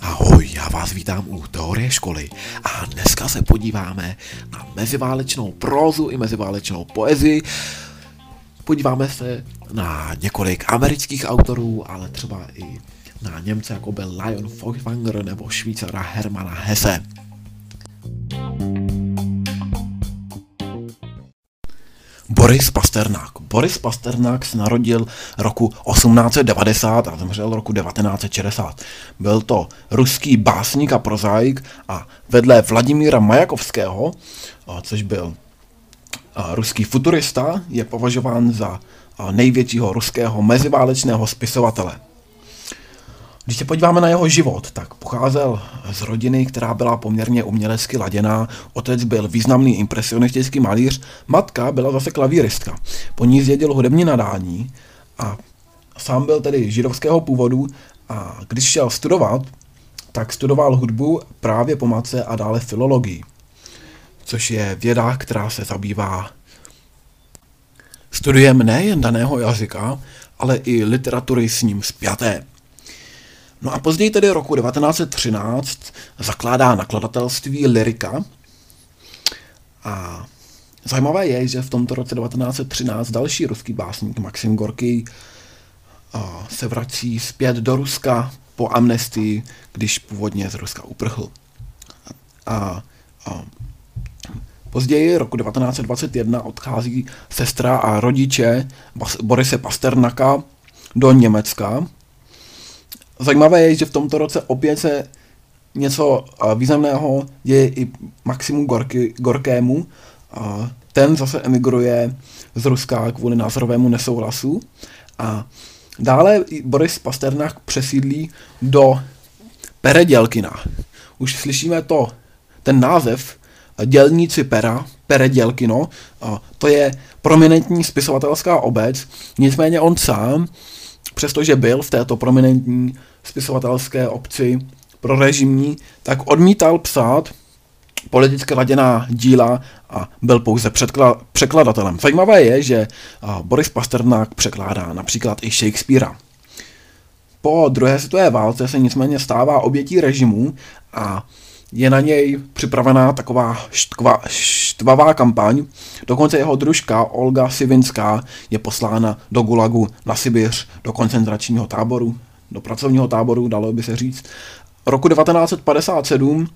Ahoj, já vás vítám u Teorie školy a dneska se podíváme na meziválečnou prózu i meziválečnou poezii. Podíváme se na několik amerických autorů, ale třeba i na Němce, jako byl Lion Feuchtwanger nebo Švýcara Hermana Hesse. Boris Pasternák. Boris Pasternák se narodil roku 1890 a zemřel roku 1960. Byl to ruský básník a prozaik a vedle Vladimíra Majakovského, což byl ruský futurista, je považován za největšího ruského meziválečného spisovatele. Když se podíváme na jeho život, tak pocházel z rodiny, která byla poměrně umělecky laděná. Otec byl významný impresionistický malíř, matka byla zase klavíristka. Po ní zjedil hudební nadání a sám byl tedy židovského původu a když šel studovat, tak studoval hudbu právě po matce a dále filologii, což je věda, která se zabývá studiem nejen daného jazyka, ale i literatury s ním zpěté. No a později tedy roku 1913 zakládá nakladatelství Lyrika. A zajímavé je, že v tomto roce 1913 další ruský básník Maxim Gorky se vrací zpět do Ruska po amnestii, když původně z Ruska uprchl. A, a později, roku 1921, odchází sestra a rodiče Borise Pasternaka do Německa, Zajímavé je, že v tomto roce opět se něco významného děje i Maximu Gorky, Gorkému. Ten zase emigruje z Ruska kvůli názorovému nesouhlasu. A dále Boris Pasternák přesídlí do Peredělkina. Už slyšíme to, ten název dělníci Pera, Peredělkino, to je prominentní spisovatelská obec, nicméně on sám, přestože byl v této prominentní spisovatelské obci pro režimní, tak odmítal psát politicky laděná díla a byl pouze předkla- překladatelem. Zajímavé je, že Boris Pasternák překládá například i Shakespearea. Po druhé světové válce se nicméně stává obětí režimu a je na něj připravená taková štkva, štvavá kampaň. Dokonce jeho družka Olga Sivinská je poslána do Gulagu na Sibiř, do koncentračního táboru do pracovního táboru, dalo by se říct. Roku 1957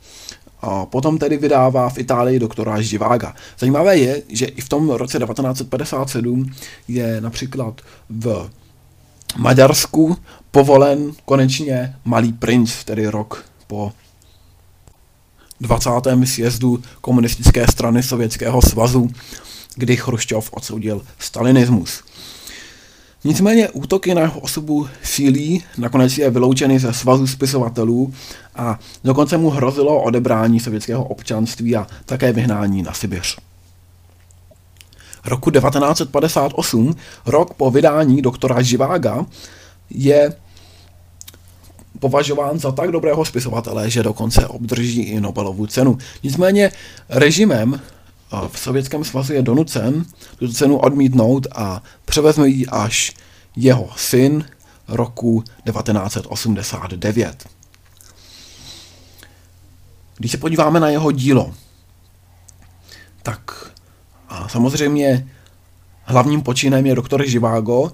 a potom tedy vydává v Itálii doktora Živága. Zajímavé je, že i v tom roce 1957 je například v Maďarsku povolen konečně Malý princ, tedy rok po 20. sjezdu komunistické strany Sovětského svazu, kdy Chruščov odsoudil stalinismus. Nicméně útoky na jeho osobu sílí, nakonec je vyloučený ze svazu spisovatelů a dokonce mu hrozilo odebrání sovětského občanství a také vyhnání na Sibiř. Roku 1958, rok po vydání doktora Živága, je považován za tak dobrého spisovatele, že dokonce obdrží i Nobelovu cenu. Nicméně režimem v Sovětském svazu je donucen tuto cenu odmítnout a převezme ji až jeho syn roku 1989. Když se podíváme na jeho dílo, tak a samozřejmě hlavním počinem je doktor Živágo,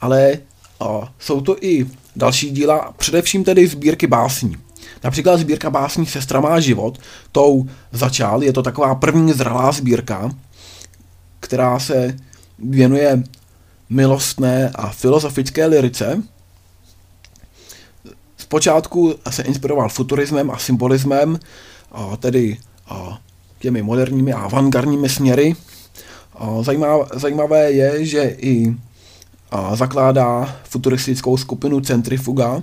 ale a, jsou to i další díla, především tedy sbírky básní. Například sbírka básní Sestra má život, tou začal, je to taková první zralá sbírka, která se věnuje milostné a filozofické lyrice. Zpočátku se inspiroval futurismem a symbolismem, tedy těmi moderními a avantgardními směry. Zajímavé je, že i a zakládá futuristickou skupinu Centrifuga,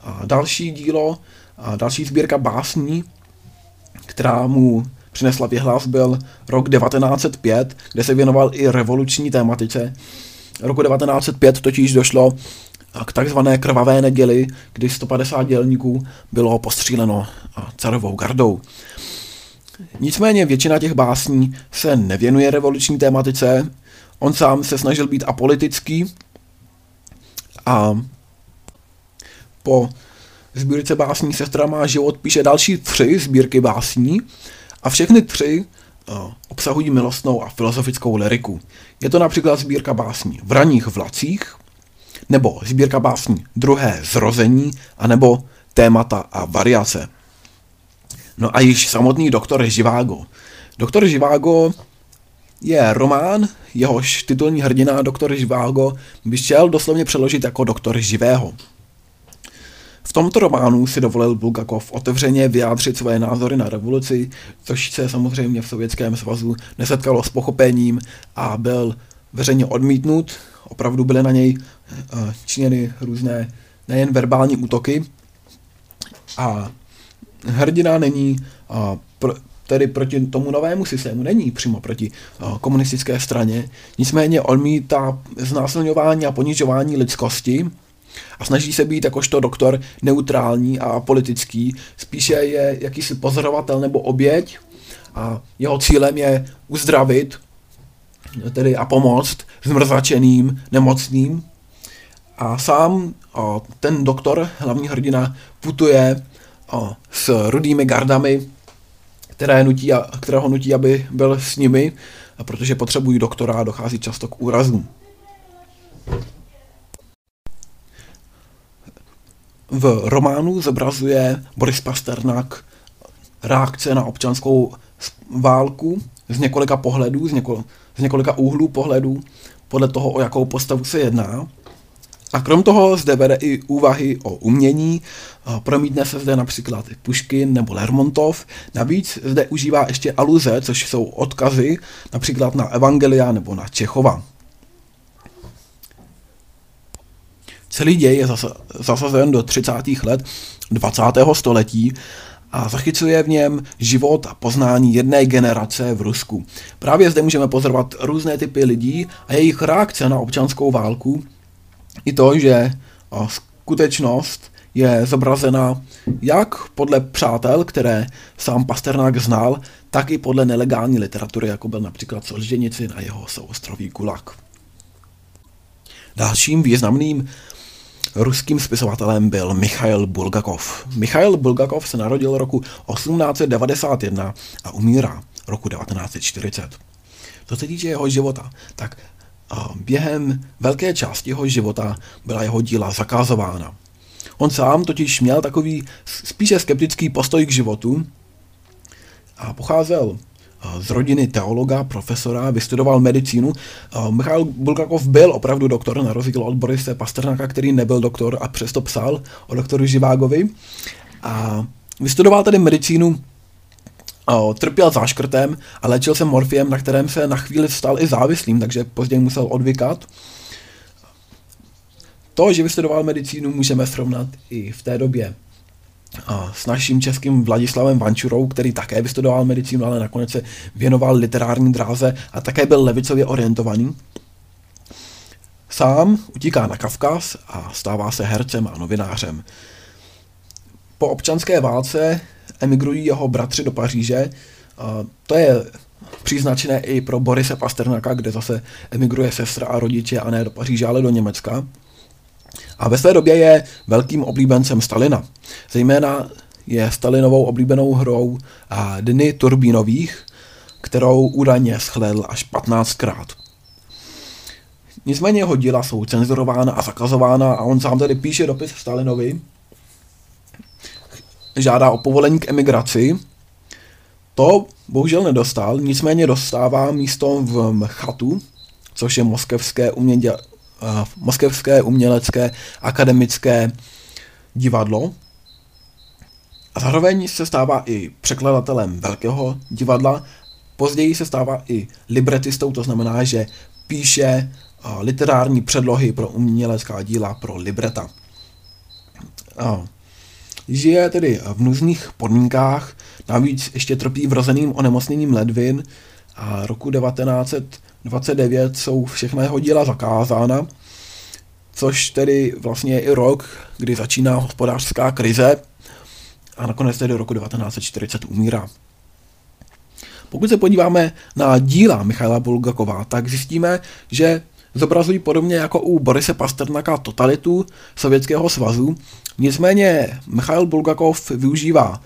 a další dílo, a další sbírka básní, která mu přinesla věhlas, byl rok 1905, kde se věnoval i revoluční tématice. Roku 1905 totiž došlo k takzvané krvavé neděli, kdy 150 dělníků bylo postříleno carovou gardou. Nicméně většina těch básní se nevěnuje revoluční tématice, on sám se snažil být apolitický A po sbírce básní Sestra má život píše další tři sbírky básní a všechny tři uh, obsahují milostnou a filozofickou liriku. Je to například sbírka básní V raních vlacích, nebo sbírka básní Druhé zrození, anebo Témata a variace. No a již samotný doktor Živágo. Doktor Živágo je román, jehož titulní hrdina doktor Živágo by chtěl doslovně přeložit jako doktor živého. V tomto románu si dovolil Bulgakov otevřeně vyjádřit své názory na revoluci, což se samozřejmě v Sovětském svazu nesetkalo s pochopením a byl veřejně odmítnut. Opravdu byly na něj eh, činěny různé nejen verbální útoky. A hrdina není eh, tedy proti tomu novému systému, není přímo proti eh, komunistické straně, nicméně odmítá znásilňování a ponižování lidskosti, a snaží se být jakožto doktor neutrální a politický, spíše je jakýsi pozorovatel nebo oběť a jeho cílem je uzdravit tedy a pomoct zmrzačeným, nemocným. A sám o, ten doktor, hlavní hrdina, putuje o, s rudými gardami, které, nutí, které ho nutí, aby byl s nimi, protože potřebují doktora a dochází často k úrazům. v románu zobrazuje Boris Pasternak reakce na občanskou válku z několika pohledů, z, něko, z několika úhlů pohledů, podle toho, o jakou postavu se jedná. A krom toho zde vede i úvahy o umění, promítne se zde například Puškin nebo Lermontov, navíc zde užívá ještě aluze, což jsou odkazy například na Evangelia nebo na Čechova. Celý děj je zasazen do 30. let 20. století a zachycuje v něm život a poznání jedné generace v Rusku. Právě zde můžeme pozorovat různé typy lidí a jejich reakce na občanskou válku. I to, že skutečnost je zobrazena jak podle přátel, které sám Pasternák znal, tak i podle nelegální literatury, jako byl například Solženici na jeho souostroví Gulag. Dalším významným ruským spisovatelem byl Michail Bulgakov. Michail Bulgakov se narodil roku 1891 a umírá roku 1940. Co se týče jeho života, tak během velké části jeho života byla jeho díla zakázována. On sám totiž měl takový spíše skeptický postoj k životu a pocházel z rodiny teologa, profesora, vystudoval medicínu. Michal Bulgakov byl opravdu doktor, na rozdíl od Borise Pasternáka, který nebyl doktor a přesto psal o doktoru Živágovi. A vystudoval tedy medicínu, trpěl záškrtem a léčil se morfiem, na kterém se na chvíli stal i závislým, takže později musel odvykat. To, že vystudoval medicínu, můžeme srovnat i v té době s naším českým Vladislavem Vančurou, který také vystudoval medicínu, ale nakonec se věnoval literární dráze a také byl levicově orientovaný. Sám utíká na Kavkaz a stává se hercem a novinářem. Po občanské válce emigrují jeho bratři do Paříže. To je příznačné i pro Borise Pasternaka, kde zase emigruje sestra a rodiče a ne do Paříže, ale do Německa. A ve své době je velkým oblíbencem Stalina. Zejména je Stalinovou oblíbenou hrou Dny turbínových, kterou údajně shledl až 15krát. Nicméně jeho díla jsou cenzurována a zakazována a on sám tedy píše dopis Stalinovi, žádá o povolení k emigraci. To bohužel nedostal, nicméně dostává místo v Mchatu, což je moskevské uměně, Moskevské umělecké akademické divadlo. A zároveň se stává i překladatelem velkého divadla. Později se stává i libretistou, to znamená, že píše literární předlohy pro umělecká díla pro libreta. Žije tedy v nuzných podmínkách, navíc ještě trpí vrozeným onemocněním ledvin a roku 1900 29 jsou všechna jeho díla zakázána, což tedy vlastně je i rok, kdy začíná hospodářská krize a nakonec tedy roku 1940 umírá. Pokud se podíváme na díla Michaila Bulgakova, tak zjistíme, že zobrazují podobně jako u Borise Pasternaka totalitu Sovětského svazu, nicméně Michail Bulgakov využívá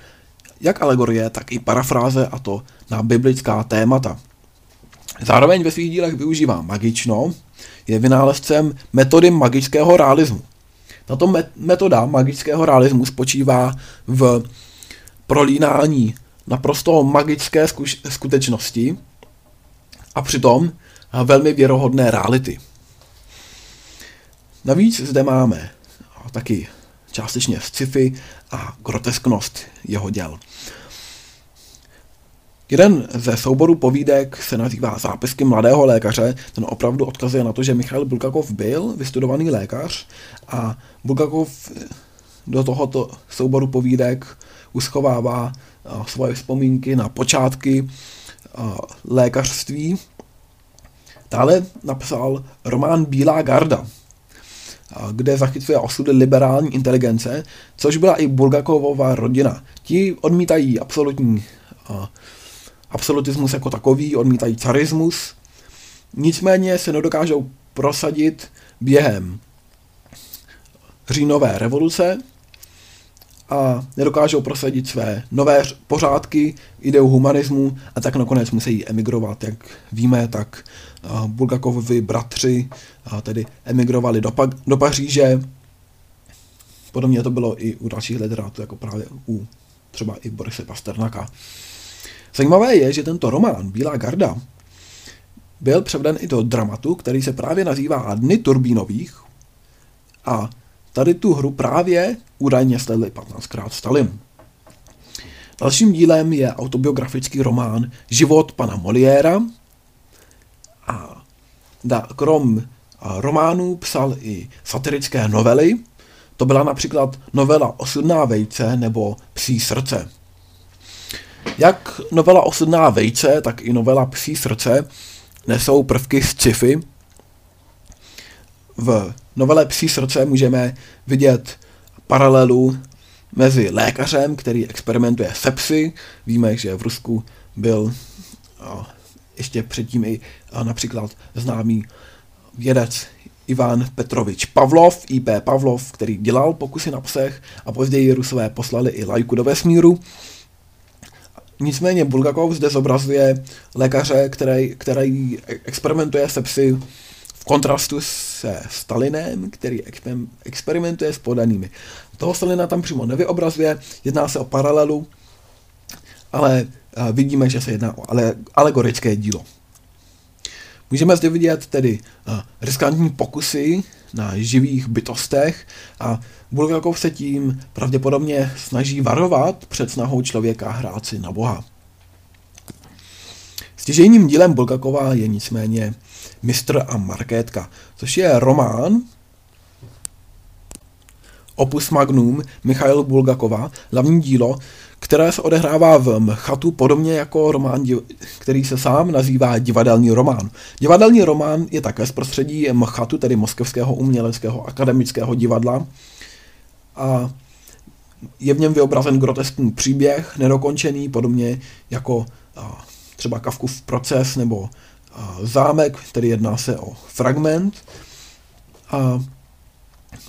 jak alegorie, tak i parafráze a to na biblická témata. Zároveň ve svých dílech využívá magično, je vynálezcem metody magického realismu. Tato metoda magického realismu spočívá v prolínání naprosto magické skutečnosti a přitom velmi věrohodné reality. Navíc zde máme taky částečně sci-fi a grotesknost jeho děl. Jeden ze souborů povídek se nazývá Zápisky mladého lékaře. Ten opravdu odkazuje na to, že Michal Bulgakov byl vystudovaný lékař a Bulgakov do tohoto souboru povídek uschovává svoje vzpomínky na počátky lékařství. Dále napsal román Bílá garda, kde zachycuje osudy liberální inteligence, což byla i Bulgakovova rodina. Ti odmítají absolutní absolutismus jako takový, odmítají carismus, nicméně se nedokážou prosadit během říjnové revoluce a nedokážou prosadit své nové pořádky, ideu humanismu a tak nakonec musí emigrovat. Jak víme, tak Bulgakovovi bratři tedy emigrovali do, pa- do Paříže. Podobně to bylo i u dalších literátů, jako právě u třeba i Borise Pasternaka. Zajímavé je, že tento román Bílá garda byl převeden i do dramatu, který se právě nazývá Dny turbínových a tady tu hru právě údajně sledli 15krát Stalin. Dalším dílem je autobiografický román Život pana Moliéra a da, krom románů psal i satirické novely. To byla například novela Osudná vejce nebo Psí srdce. Jak novela Osudná vejce, tak i novela Psí srdce nesou prvky z sci-fi. V novele Psí srdce můžeme vidět paralelu mezi lékařem, který experimentuje se psy. Víme, že v Rusku byl ještě předtím i například známý vědec Ivan Petrovič Pavlov, IP Pavlov, který dělal pokusy na psech a později Rusové poslali i lajku do vesmíru. Nicméně Bulgakov zde zobrazuje lékaře, který, který experimentuje se psy v kontrastu se Stalinem, který experimentuje s podanými. Toho Stalina tam přímo nevyobrazuje, jedná se o paralelu, ale vidíme, že se jedná o alegorické dílo. Můžeme zde vidět tedy riskantní pokusy na živých bytostech a Bulgakov se tím pravděpodobně snaží varovat před snahou člověka hrát si na Boha. Stěžejním dílem Bulgakova je nicméně Mistr a Markétka, což je román opus magnum Michail Bulgakova, hlavní dílo, které se odehrává v Mchatu, podobně jako román, který se sám nazývá divadelní román. Divadelní román je také z prostředí Mchatu, tedy Moskevského uměleckého akademického divadla. A je v něm vyobrazen groteskní příběh, nedokončený, podobně jako třeba Kavkův proces nebo zámek, který jedná se o fragment. A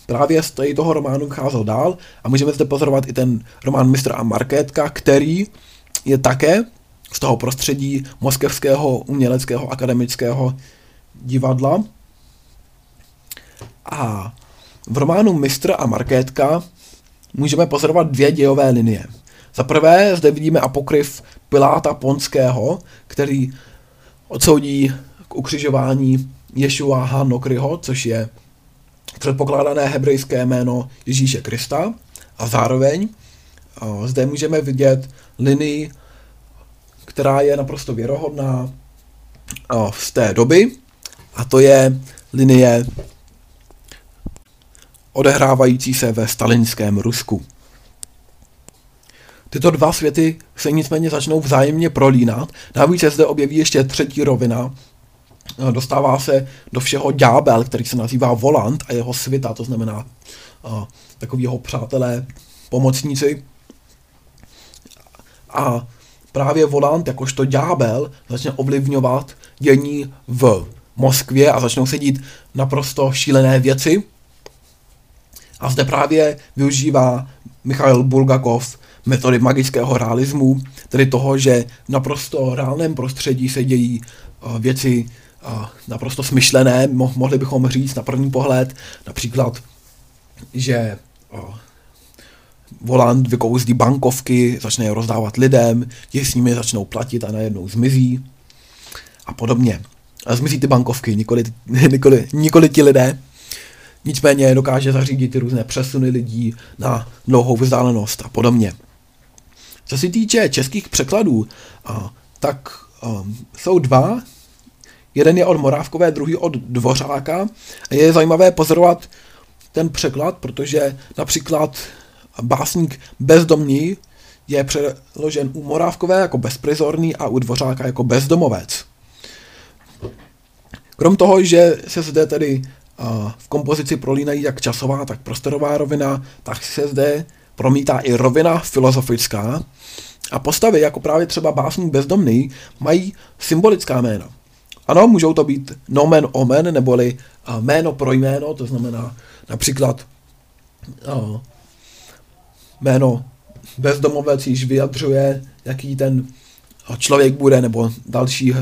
právě z toho románu vycházel dál a můžeme zde pozorovat i ten román Mistr a Markétka, který je také z toho prostředí moskevského uměleckého akademického divadla. A v románu Mistr a Markétka můžeme pozorovat dvě dějové linie. Za prvé zde vidíme apokryf Piláta Ponského, který odsoudí k ukřižování Ješua Hanokryho, což je předpokládané hebrejské jméno Ježíše Krista a zároveň zde můžeme vidět linii, která je naprosto věrohodná z té doby a to je linie odehrávající se ve stalinském Rusku. Tyto dva světy se nicméně začnou vzájemně prolínat. Navíc se zde objeví ještě třetí rovina, dostává se do všeho ďábel, který se nazývá Volant a jeho svita, to znamená uh, takový jeho přátelé, pomocníci. A právě Volant, jakožto ďábel, začne ovlivňovat dění v Moskvě a začnou se dít naprosto šílené věci. A zde právě využívá Michail Bulgakov metody magického realismu, tedy toho, že v naprosto reálném prostředí se dějí uh, věci uh, naprosto smyšlené, mo- mohli bychom říct na první pohled, například, že uh, volant vykouzdí bankovky, začne je rozdávat lidem, ti s nimi začnou platit a najednou zmizí a podobně. A zmizí ty bankovky, nikoli, nikoli, nikoli ti lidé. Nicméně dokáže zařídit ty různé přesuny lidí na dlouhou vzdálenost a podobně. Co se týče českých překladů, tak jsou dva. Jeden je od Morávkové, druhý od Dvořáka. Je zajímavé pozorovat ten překlad, protože například básník Bezdomní je přeložen u Morávkové jako bezprizorný a u Dvořáka jako bezdomovec. Krom toho, že se zde tedy v kompozici prolínají jak časová, tak prostorová rovina, tak se zde promítá i rovina filozofická a postavy, jako právě třeba básník bezdomný, mají symbolická jména. Ano, můžou to být nomen omen, neboli jméno pro jméno, to znamená například jméno bezdomovec již vyjadřuje, jaký ten člověk bude, nebo další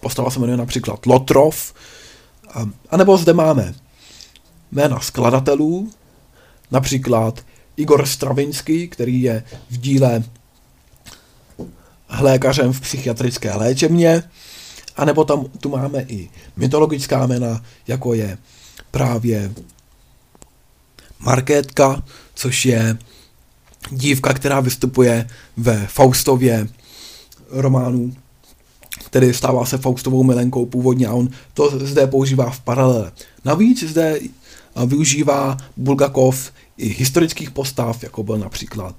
postava se jmenuje například Lotrov, a nebo zde máme jména skladatelů, například Igor Stravinsky, který je v díle hlékařem v psychiatrické léčebně, a nebo tam tu máme i mytologická jména, jako je právě Markétka, což je dívka, která vystupuje ve Faustově románu, který stává se Faustovou milenkou původně a on to zde používá v paralele. Navíc zde využívá Bulgakov i historických postav, jako byl například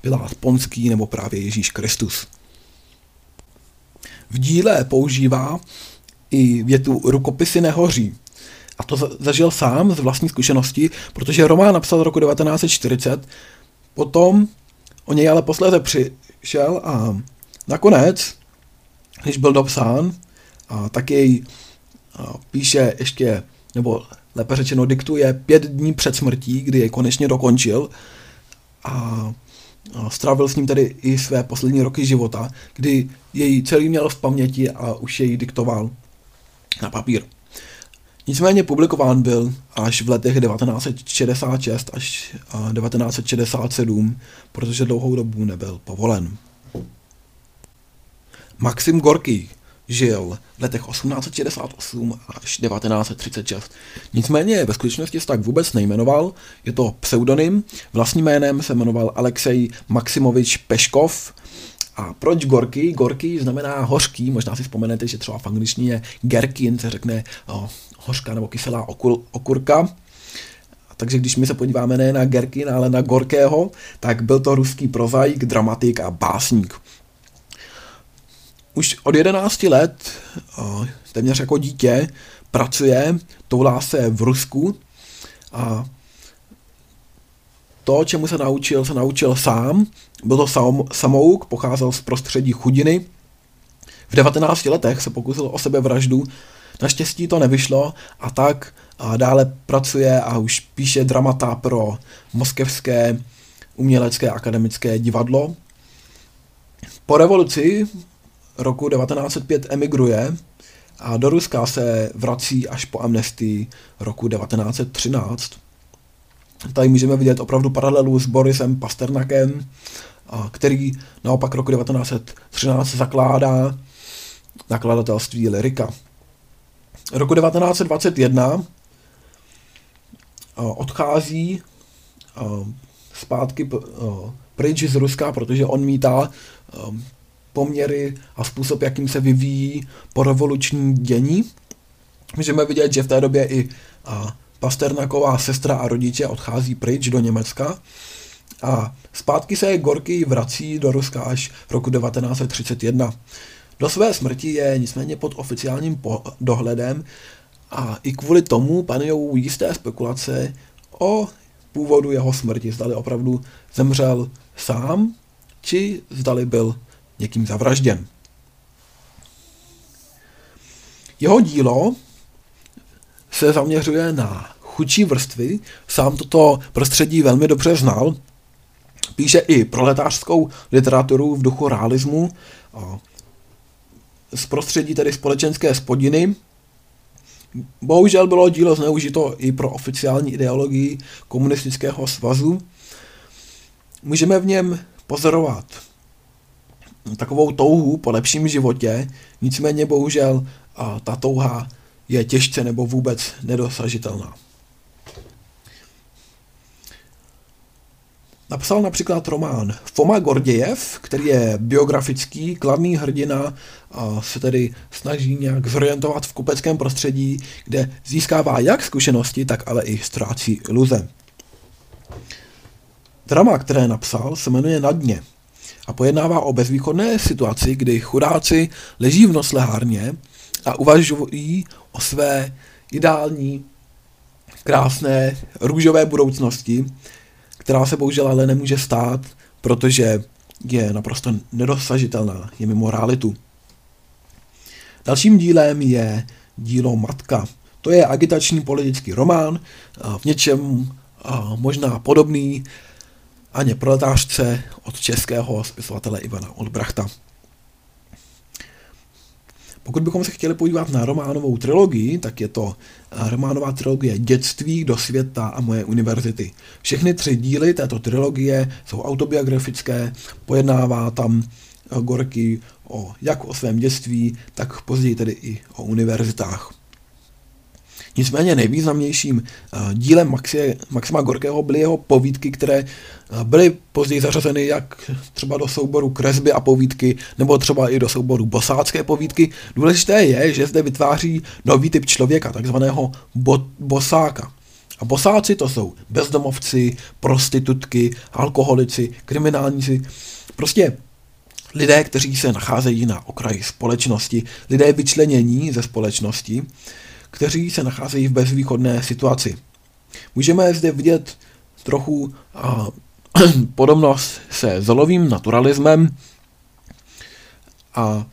Pilát Ponský nebo právě Ježíš Kristus. V díle používá i větu rukopisy nehoří. A to zažil sám z vlastní zkušenosti, protože román napsal roku 1940, potom o něj ale posléze přišel a nakonec, když byl dopsán, a tak jej píše ještě, nebo lépe řečeno diktuje pět dní před smrtí, kdy jej konečně dokončil a strávil s ním tedy i své poslední roky života, kdy jej celý měl v paměti a už jej diktoval na papír. Nicméně publikován byl až v letech 1966 až 1967, protože dlouhou dobu nebyl povolen. Maxim Gorký žil v letech 1868 až 1936. Nicméně ve skutečnosti se tak vůbec nejmenoval, je to pseudonym, vlastním jménem se jmenoval Alexej Maximovič Peškov, a proč gorky? Gorky znamená hořký, možná si vzpomenete, že třeba v angličtině gerkin, se řekne o, hořká nebo kyselá okul, okurka. Takže když my se podíváme ne na Gerkin, ale na Gorkého, tak byl to ruský prozaik, dramatik a básník. Už od 11 let, téměř jako dítě, pracuje, toulá se v Rusku a to, čemu se naučil, se naučil sám. Byl to sam, samouk, pocházel z prostředí chudiny. V 19 letech se pokusil o sebevraždu, naštěstí to nevyšlo a tak a dále pracuje a už píše dramata pro moskevské umělecké akademické divadlo. Po revoluci roku 1905 emigruje a do Ruska se vrací až po amnestii roku 1913. Tady můžeme vidět opravdu paralelu s Borisem Pasternakem, který naopak roku 1913 zakládá nakladatelství Lyrika. Roku 1921 odchází zpátky pryč z Ruska, protože on mítá poměry a způsob, jakým se vyvíjí porevoluční dění. Můžeme vidět, že v té době i Pasternaková sestra a rodiče odchází pryč do Německa a zpátky se Gorky vrací do Ruska až roku 1931. Do své smrti je nicméně pod oficiálním dohledem a i kvůli tomu panují jisté spekulace o původu jeho smrti. Zdali opravdu zemřel sám, či zdali byl někým zavražděn. Jeho dílo se zaměřuje na chudší vrstvy, sám toto prostředí velmi dobře znal, píše i proletářskou literaturu v duchu realismu, z prostředí tedy společenské spodiny. Bohužel bylo dílo zneužito i pro oficiální ideologii komunistického svazu. Můžeme v něm pozorovat takovou touhu po lepším životě, nicméně bohužel ta touha je těžce nebo vůbec nedosažitelná. Napsal například román Foma Gordějev, který je biografický, kladný hrdina a se tedy snaží nějak zorientovat v kupeckém prostředí, kde získává jak zkušenosti, tak ale i ztrácí iluze. Drama, které napsal, se jmenuje Na dně a pojednává o bezvýchodné situaci, kdy chudáci leží v noslehárně a uvažují o své ideální, krásné, růžové budoucnosti, která se bohužel ale nemůže stát, protože je naprosto nedosažitelná, je mimo realitu. Dalším dílem je dílo Matka. To je agitační politický román, v něčem možná podobný Aně proletářce od českého spisovatele Ivana Olbrachta. Pokud bychom se chtěli podívat na románovou trilogii, tak je to eh, románová trilogie Dětství do světa a moje univerzity. Všechny tři díly této trilogie jsou autobiografické, pojednává tam eh, Gorky o, jak o svém dětství, tak později tedy i o univerzitách. Nicméně nejvýznamnějším eh, dílem Maxie, Maxima Gorkého byly jeho povídky, které eh, byly později zařazeny jak třeba do souboru kresby a povídky, nebo třeba i do souboru bosácké povídky. Důležité je, že zde vytváří nový typ člověka, takzvaného bo, bosáka. A bosáci to jsou bezdomovci, prostitutky, alkoholici, kriminálníci, prostě lidé, kteří se nacházejí na okraji společnosti, lidé vyčlenění ze společnosti, kteří se nacházejí v bezvýchodné situaci. Můžeme zde vidět trochu a, podobnost se zolovým naturalismem a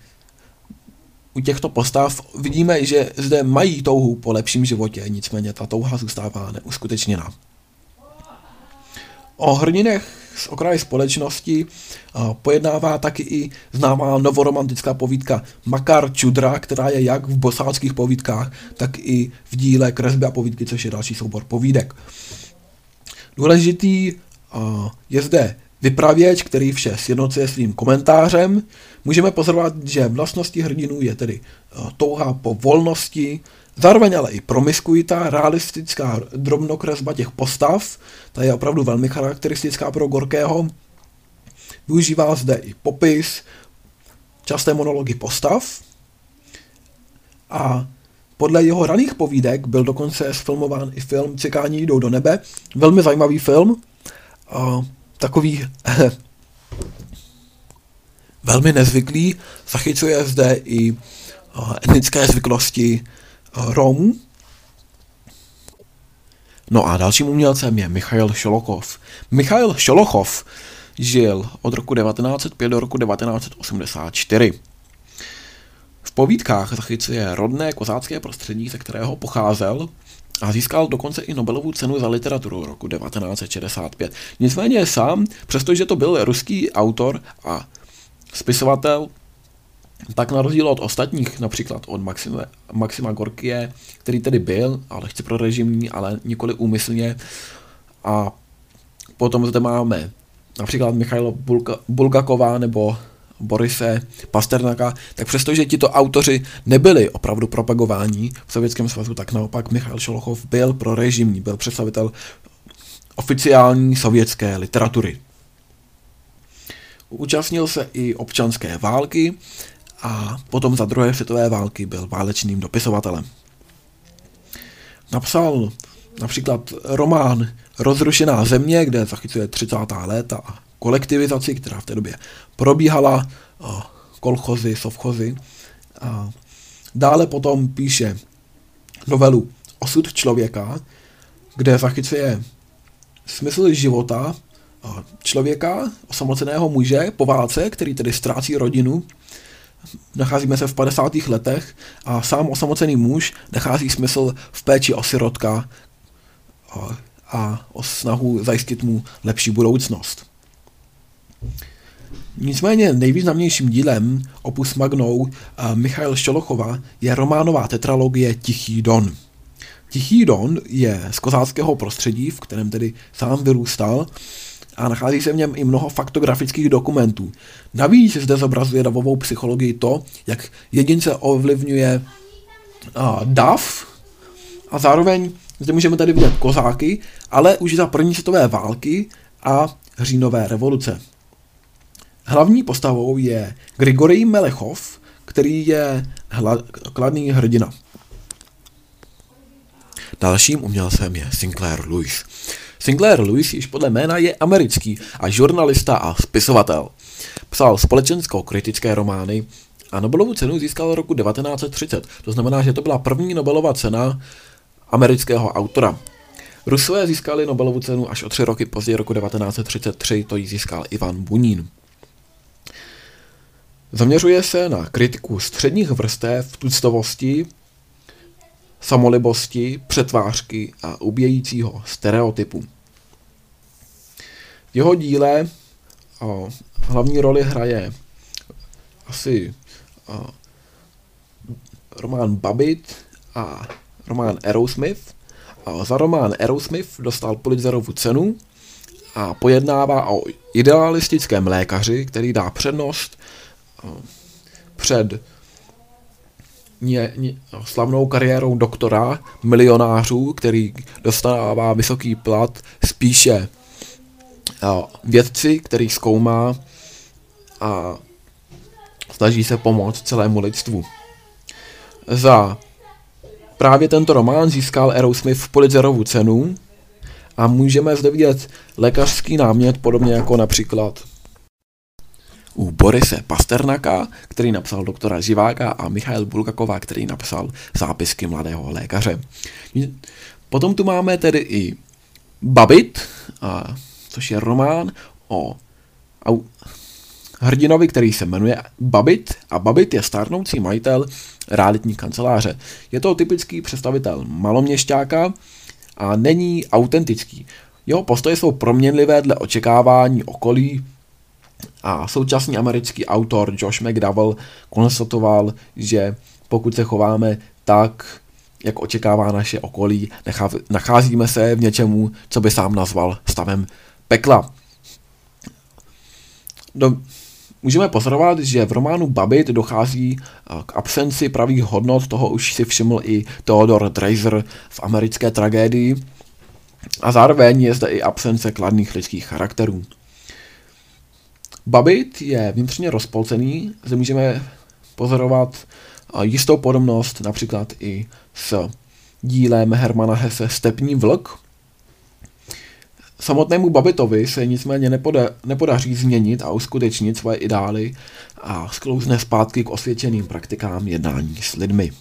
u těchto postav vidíme, že zde mají touhu po lepším životě, nicméně ta touha zůstává neuskutečněná. O hrdinech z okraje společnosti pojednává taky i známá novoromantická povídka Makar Čudra, která je jak v bosáckých povídkách, tak i v díle Kresby a povídky, což je další soubor povídek. Důležitý je zde vypravěč, který vše sjednocuje svým komentářem. Můžeme pozorovat, že vlastností hrdinů je tedy touha po volnosti, Zároveň ale i promiskuita, realistická drobnokresba těch postav, ta je opravdu velmi charakteristická pro Gorkého. Využívá zde i popis, časté monology postav a podle jeho raných povídek byl dokonce sfilmován i film Cikáni jdou do nebe. Velmi zajímavý film. A takový velmi nezvyklý. Zachycuje zde i etnické zvyklosti Romů. No a dalším umělcem je Michail Šolochov. Michail Šolochov žil od roku 1905 do roku 1984. V povídkách zachycuje rodné kozácké prostředí, ze kterého pocházel a získal dokonce i Nobelovu cenu za literaturu roku 1965. Nicméně sám, přestože to byl ruský autor a spisovatel, tak na rozdíl od ostatních, například od Maxima, Maxima Gorkie, který tedy byl, ale chci pro režimní, ale nikoli úmyslně. A potom zde máme například Michailo Bulga, Bulgaková nebo Borise Pasternaka, tak přestože tito autoři nebyli opravdu propagováni v Sovětském svazu, tak naopak Michal Šolochov byl pro režimní, byl představitel oficiální sovětské literatury. Účastnil se i občanské války, a potom za druhé světové války byl válečným dopisovatelem. Napsal například román Rozrušená země, kde zachycuje 30. léta a kolektivizaci, která v té době probíhala, kolchozy, sovchozy. A dále potom píše novelu Osud člověka, kde zachycuje smysl života člověka, osamoceného muže po válce, který tedy ztrácí rodinu nacházíme se v 50. letech a sám osamocený muž nachází smysl v péči o sirotka a, a o snahu zajistit mu lepší budoucnost. Nicméně nejvýznamnějším dílem opus magnou Michail Šolochova je románová tetralogie Tichý Don. Tichý Don je z kozáckého prostředí, v kterém tedy sám vyrůstal a nachází se v něm i mnoho faktografických dokumentů. Navíc zde zobrazuje davovou psychologii to, jak jedince ovlivňuje a, dav a zároveň zde můžeme tady vidět kozáky, ale už za první světové války a říjnové revoluce. Hlavní postavou je Grigorij Melechov, který je hla, kladný hrdina. Dalším umělcem je Sinclair Lewis. Sinclair Lewis již podle jména je americký a žurnalista a spisovatel. Psal společensko-kritické romány a Nobelovu cenu získal roku 1930. To znamená, že to byla první Nobelova cena amerického autora. Rusové získali Nobelovu cenu až o tři roky později, roku 1933, to ji získal Ivan Bunín. Zaměřuje se na kritiku středních vrstev, tuctovosti, samolibosti, přetvářky a ubějícího stereotypu. Jeho díle o, hlavní roli hraje asi o, román Babbitt a román Aerosmith. A za román Aerosmith dostal Pulitzerovu cenu a pojednává o idealistickém lékaři, který dá přednost před ně, ně, slavnou kariérou doktora, milionářů, který dostává vysoký plat, spíše vědci, který zkoumá a snaží se pomoct celému lidstvu. Za právě tento román získal Aerosmith Pulitzerovu cenu a můžeme zde vidět lékařský námět, podobně jako například u Borise Pasternaka, který napsal doktora Živáka a Michail Bulgakova, který napsal zápisky mladého lékaře. Potom tu máme tedy i Babit, a, což je román o au, hrdinovi, který se jmenuje Babit a Babit je stárnoucí majitel realitní kanceláře. Je to typický představitel maloměšťáka a není autentický. Jeho postoje jsou proměnlivé dle očekávání okolí, a současný americký autor Josh McDowell konstatoval, že pokud se chováme tak, jak očekává naše okolí, nacházíme se v něčemu, co by sám nazval stavem pekla. Do, můžeme pozorovat, že v románu Babit dochází k absenci pravých hodnot, toho už si všiml i Theodor Dreiser v americké tragédii, a zároveň je zde i absence kladných lidských charakterů. Babit je vnitřně rozpolcený, zde můžeme pozorovat jistou podobnost například i s dílem Hermana Hesse Stepní vlk. Samotnému Babitovi se nicméně nepoda- nepodaří změnit a uskutečnit svoje ideály a sklouzne zpátky k osvědčeným praktikám jednání s lidmi.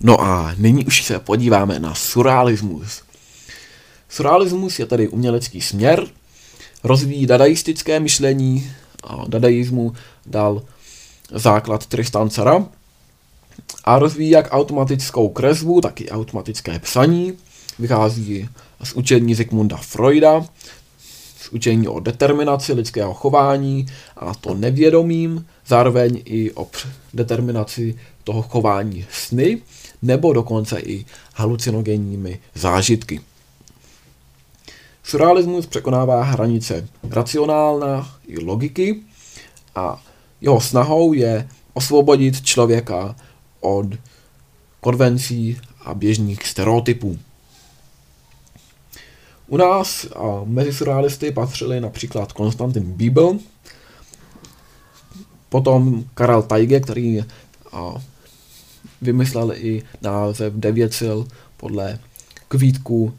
No a nyní už se podíváme na surrealismus. Surrealismus je tedy umělecký směr, rozvíjí dadaistické myšlení a dadaismu dal základ Tristan Cara a rozvíjí jak automatickou kresbu, tak i automatické psaní. Vychází z učení Zygmunda Freuda, z učení o determinaci lidského chování a to nevědomím, zároveň i o determinaci toho chování sny, nebo dokonce i halucinogenními zážitky. Surrealismus překonává hranice racionálna i logiky a jeho snahou je osvobodit člověka od konvencí a běžných stereotypů. U nás a mezi surrealisty patřili například Konstantin Bibel, potom Karel Tajge, který a, vymyslel i název Devět sil podle kvítku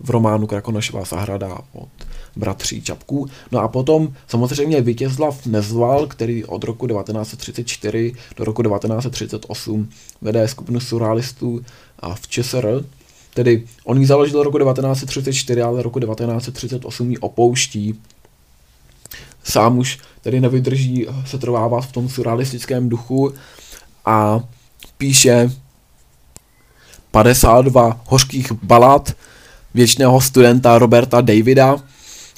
v románu Krakonošová zahrada od bratří Čapků. No a potom samozřejmě Vítězslav Nezval, který od roku 1934 do roku 1938 vede skupinu surrealistů v ČSR, tedy on ji založil roku 1934, ale roku 1938 ji opouští sám už tedy nevydrží se trvávat v tom surrealistickém duchu a píše 52 hořkých balad věčného studenta Roberta Davida,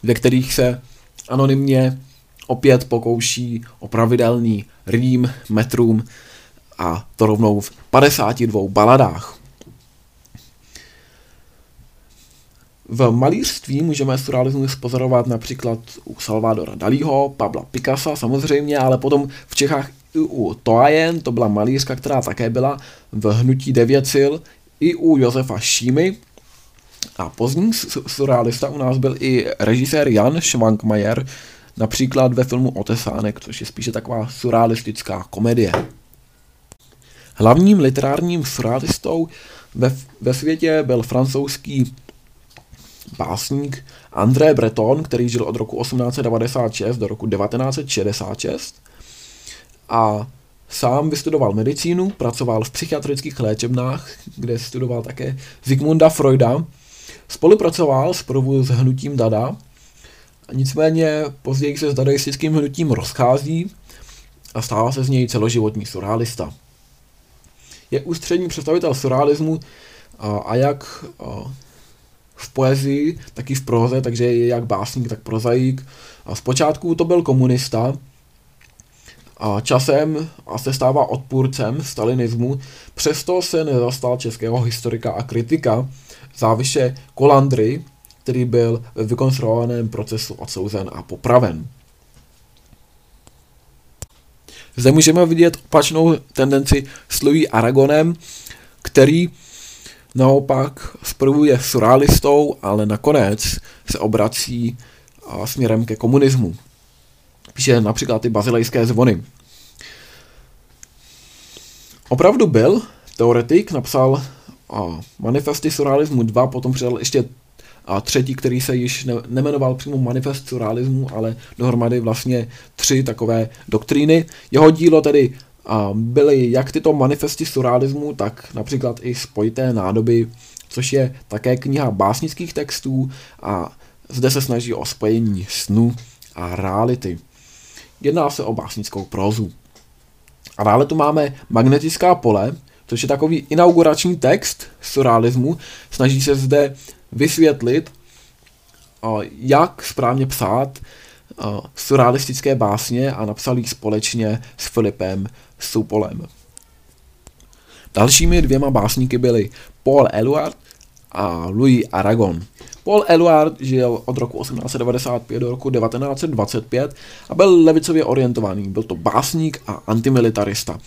ve kterých se anonymně opět pokouší o pravidelný rým metrům a to rovnou v 52 baladách. V malířství můžeme surrealismus pozorovat například u Salvadora Dalího, Pabla Picasa samozřejmě, ale potom v Čechách i u Toajen, to byla malířka, která také byla v Hnutí devět sil, i u Josefa Šímy. A pozdní surrealista u nás byl i režisér Jan Schwankmajer, například ve filmu Otesánek, což je spíše taková surrealistická komedie. Hlavním literárním surrealistou ve, ve světě byl francouzský básník André Breton, který žil od roku 1896 do roku 1966 a sám vystudoval medicínu, pracoval v psychiatrických léčebnách, kde studoval také Zigmunda Freuda, spolupracoval s s hnutím Dada, nicméně později se s dadaistickým hnutím rozchází a stává se z něj celoživotní surrealista. Je ústřední představitel surrealismu a, jak v poezii, tak i v proze, takže je jak básník, tak prozaik. A zpočátku to byl komunista, a časem a se stává odpůrcem stalinismu, přesto se nezastal českého historika a kritika záviše Kolandry, který byl ve vykonstruovaném procesu odsouzen a popraven. Zde můžeme vidět opačnou tendenci s Louis Aragonem, který naopak zprvu je surrealistou, ale nakonec se obrací směrem ke komunismu. Píše například ty bazilejské zvony. Opravdu byl teoretik, napsal manifesty surrealismu 2, potom přidal ještě a třetí, který se již ne, nemenoval přímo manifest surrealismu, ale dohromady vlastně tři takové doktríny. Jeho dílo tedy a byly jak tyto manifesty surrealismu, tak například i spojité nádoby, což je také kniha básnických textů a zde se snaží o spojení snu a reality. Jedná se o básnickou prózu. A dále tu máme magnetická pole, což je takový inaugurační text surrealismu. Snaží se zde vysvětlit, jak správně psát surrealistické básně a napsal společně s Filipem Supolem. Dalšími dvěma básníky byli Paul Eluard a Louis Aragon. Paul Eluard žil od roku 1895 do roku 1925 a byl levicově orientovaný. Byl to básník a antimilitarista.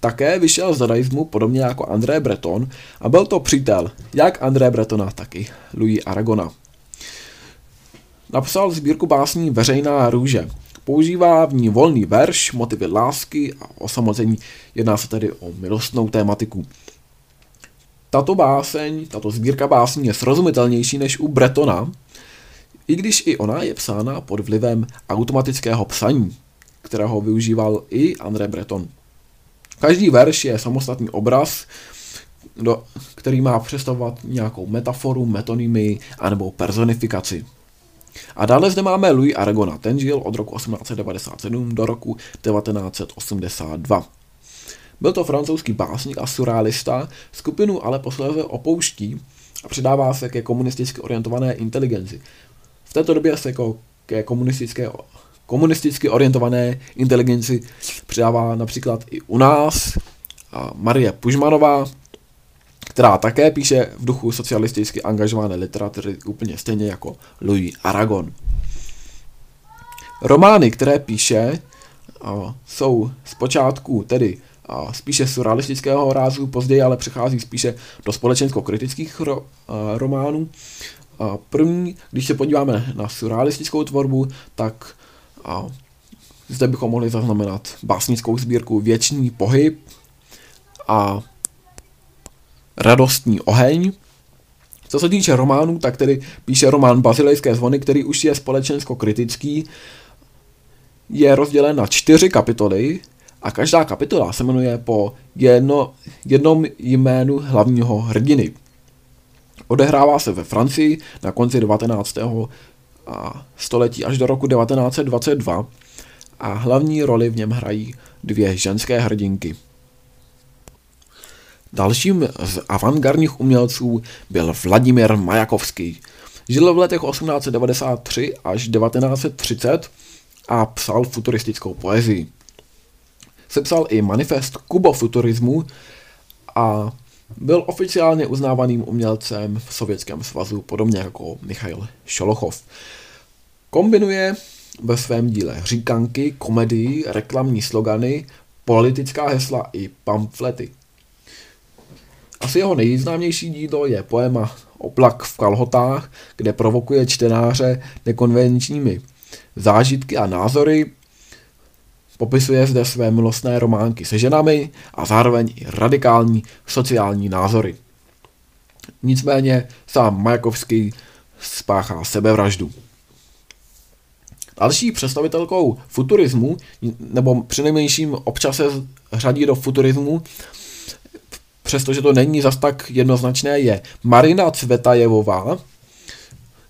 Také vyšel z dadaismu podobně jako André Breton a byl to přítel jak André Bretona, tak i Louis Aragona. Napsal sbírku básní Veřejná růže. Používá v ní volný verš, motivy lásky a osamocení. Jedná se tedy o milostnou tématiku. Tato báseň, tato sbírka básní je srozumitelnější než u Bretona, i když i ona je psána pod vlivem automatického psaní, kterého využíval i André Breton. Každý verš je samostatný obraz, do, který má představovat nějakou metaforu, metonymii anebo personifikaci. A dále zde máme Louis Aragona, ten žil od roku 1897 do roku 1982. Byl to francouzský básník a surrealista, skupinu ale posléze opouští a předává se ke komunisticky orientované inteligenci. V této době se jako ke komunistické, komunisticky orientované inteligenci přidává například i u nás Marie Pužmanová, která také píše v duchu socialisticky angažované literatury úplně stejně jako Louis Aragon. Romány, které píše, jsou zpočátku tedy spíše surrealistického rázu, později ale přechází spíše do společensko-kritických ro, románů. První, když se podíváme na surrealistickou tvorbu, tak zde bychom mohli zaznamenat básnickou sbírku Věčný pohyb a Radostný oheň. Co se týče románů, tak tedy píše román Bazilejské zvony, který už je společensko-kritický. Je rozdělen na čtyři kapitoly a každá kapitola se jmenuje po jedno, jednom jménu hlavního hrdiny. Odehrává se ve Francii na konci 19. století až do roku 1922 a hlavní roli v něm hrají dvě ženské hrdinky. Dalším z avantgardních umělců byl Vladimír Majakovský. Žil v letech 1893 až 1930 a psal futuristickou poezii. Sepsal i manifest kubofuturismu a byl oficiálně uznávaným umělcem v Sovětském svazu, podobně jako Michail Šolochov. Kombinuje ve svém díle říkanky, komedii, reklamní slogany, politická hesla i pamflety. Asi jeho nejznámější dílo je poema Oplak v kalhotách, kde provokuje čtenáře nekonvenčními zážitky a názory, popisuje zde své milostné románky se ženami a zároveň i radikální sociální názory. Nicméně sám Majakovský spáchá sebevraždu. Další představitelkou futurismu, nebo přinejmenším občas se řadí do futurismu, přestože to není zas tak jednoznačné, je Marina Cvetajevová.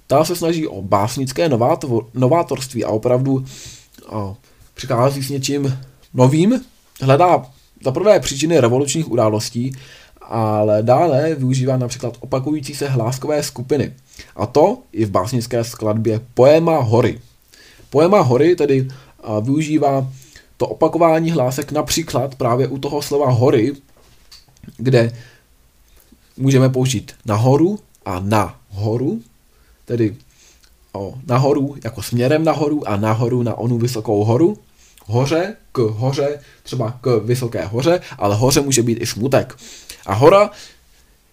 Ta se snaží o básnické novátorství a opravdu o, přichází s něčím novým. Hledá za prvé příčiny revolučních událostí, ale dále využívá například opakující se hláskové skupiny. A to i v básnické skladbě Poema hory. Poema hory tedy využívá to opakování hlásek například právě u toho slova hory, kde můžeme použít nahoru a na horu, tedy o, nahoru jako směrem nahoru a nahoru na onu vysokou horu, hoře k hoře, třeba k vysoké hoře, ale hoře může být i smutek. A hora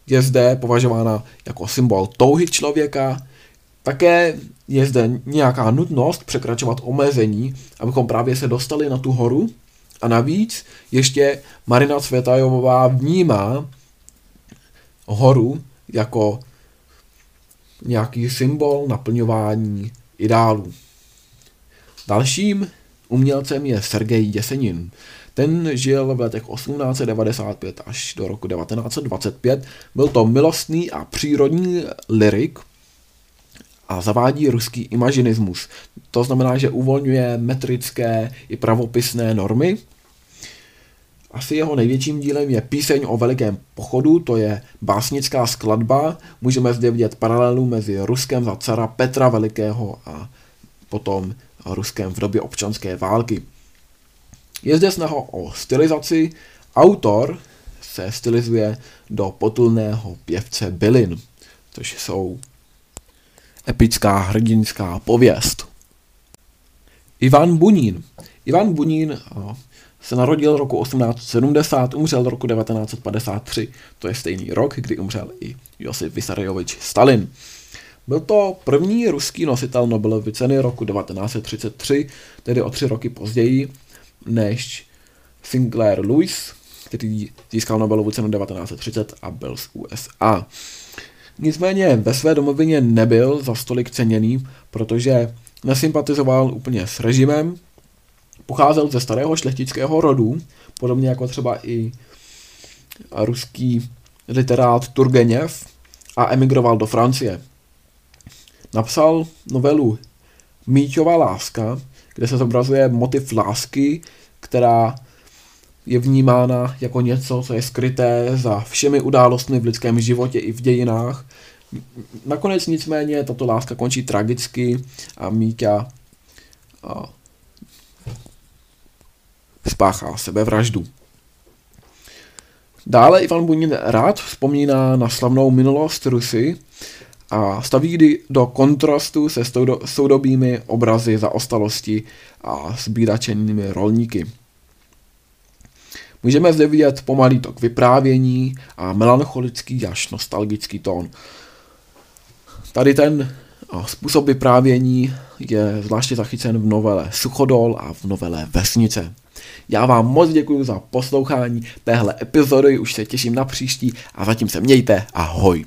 je zde považována jako symbol touhy člověka, také je zde nějaká nutnost překračovat omezení, abychom právě se dostali na tu horu. A navíc ještě Marina Cvětajová vnímá horu jako nějaký symbol naplňování ideálů. Dalším umělcem je Sergej Jesenin. Ten žil v letech 1895 až do roku 1925. Byl to milostný a přírodní lyrik, a zavádí ruský imažinismus. To znamená, že uvolňuje metrické i pravopisné normy. Asi jeho největším dílem je píseň o velikém pochodu, to je básnická skladba. Můžeme zde vidět paralelu mezi Ruskem za cara Petra Velikého a potom Ruskem v době občanské války. Je zde snaha o stylizaci. Autor se stylizuje do potulného pěvce Bylin, což jsou epická hrdinská pověst. Ivan Bunín. Ivan Bunín se narodil roku 1870, umřel roku 1953. To je stejný rok, kdy umřel i Josif Vysariovič Stalin. Byl to první ruský nositel Nobelovy ceny roku 1933, tedy o tři roky později, než Sinclair Lewis, který získal Nobelovu cenu 1930 a byl z USA. Nicméně ve své domovině nebyl za stolik ceněný, protože nesympatizoval úplně s režimem, pocházel ze starého šlechtického rodu, podobně jako třeba i ruský literát Turgeněv a emigroval do Francie. Napsal novelu Míťová láska, kde se zobrazuje motiv lásky, která je vnímána jako něco, co je skryté za všemi událostmi v lidském životě i v dějinách. Nakonec nicméně tato láska končí tragicky a Míťa a spáchá sebevraždu. Dále Ivan Bunin rád vzpomíná na slavnou minulost Rusy a staví do kontrastu se soudobými obrazy zaostalosti a zbídačenými rolníky. Můžeme zde vidět pomalý tok vyprávění a melancholický až nostalgický tón. Tady ten způsob vyprávění je zvláště zachycen v novele Suchodol a v novele Vesnice. Já vám moc děkuji za poslouchání téhle epizody, už se těším na příští a zatím se mějte, ahoj.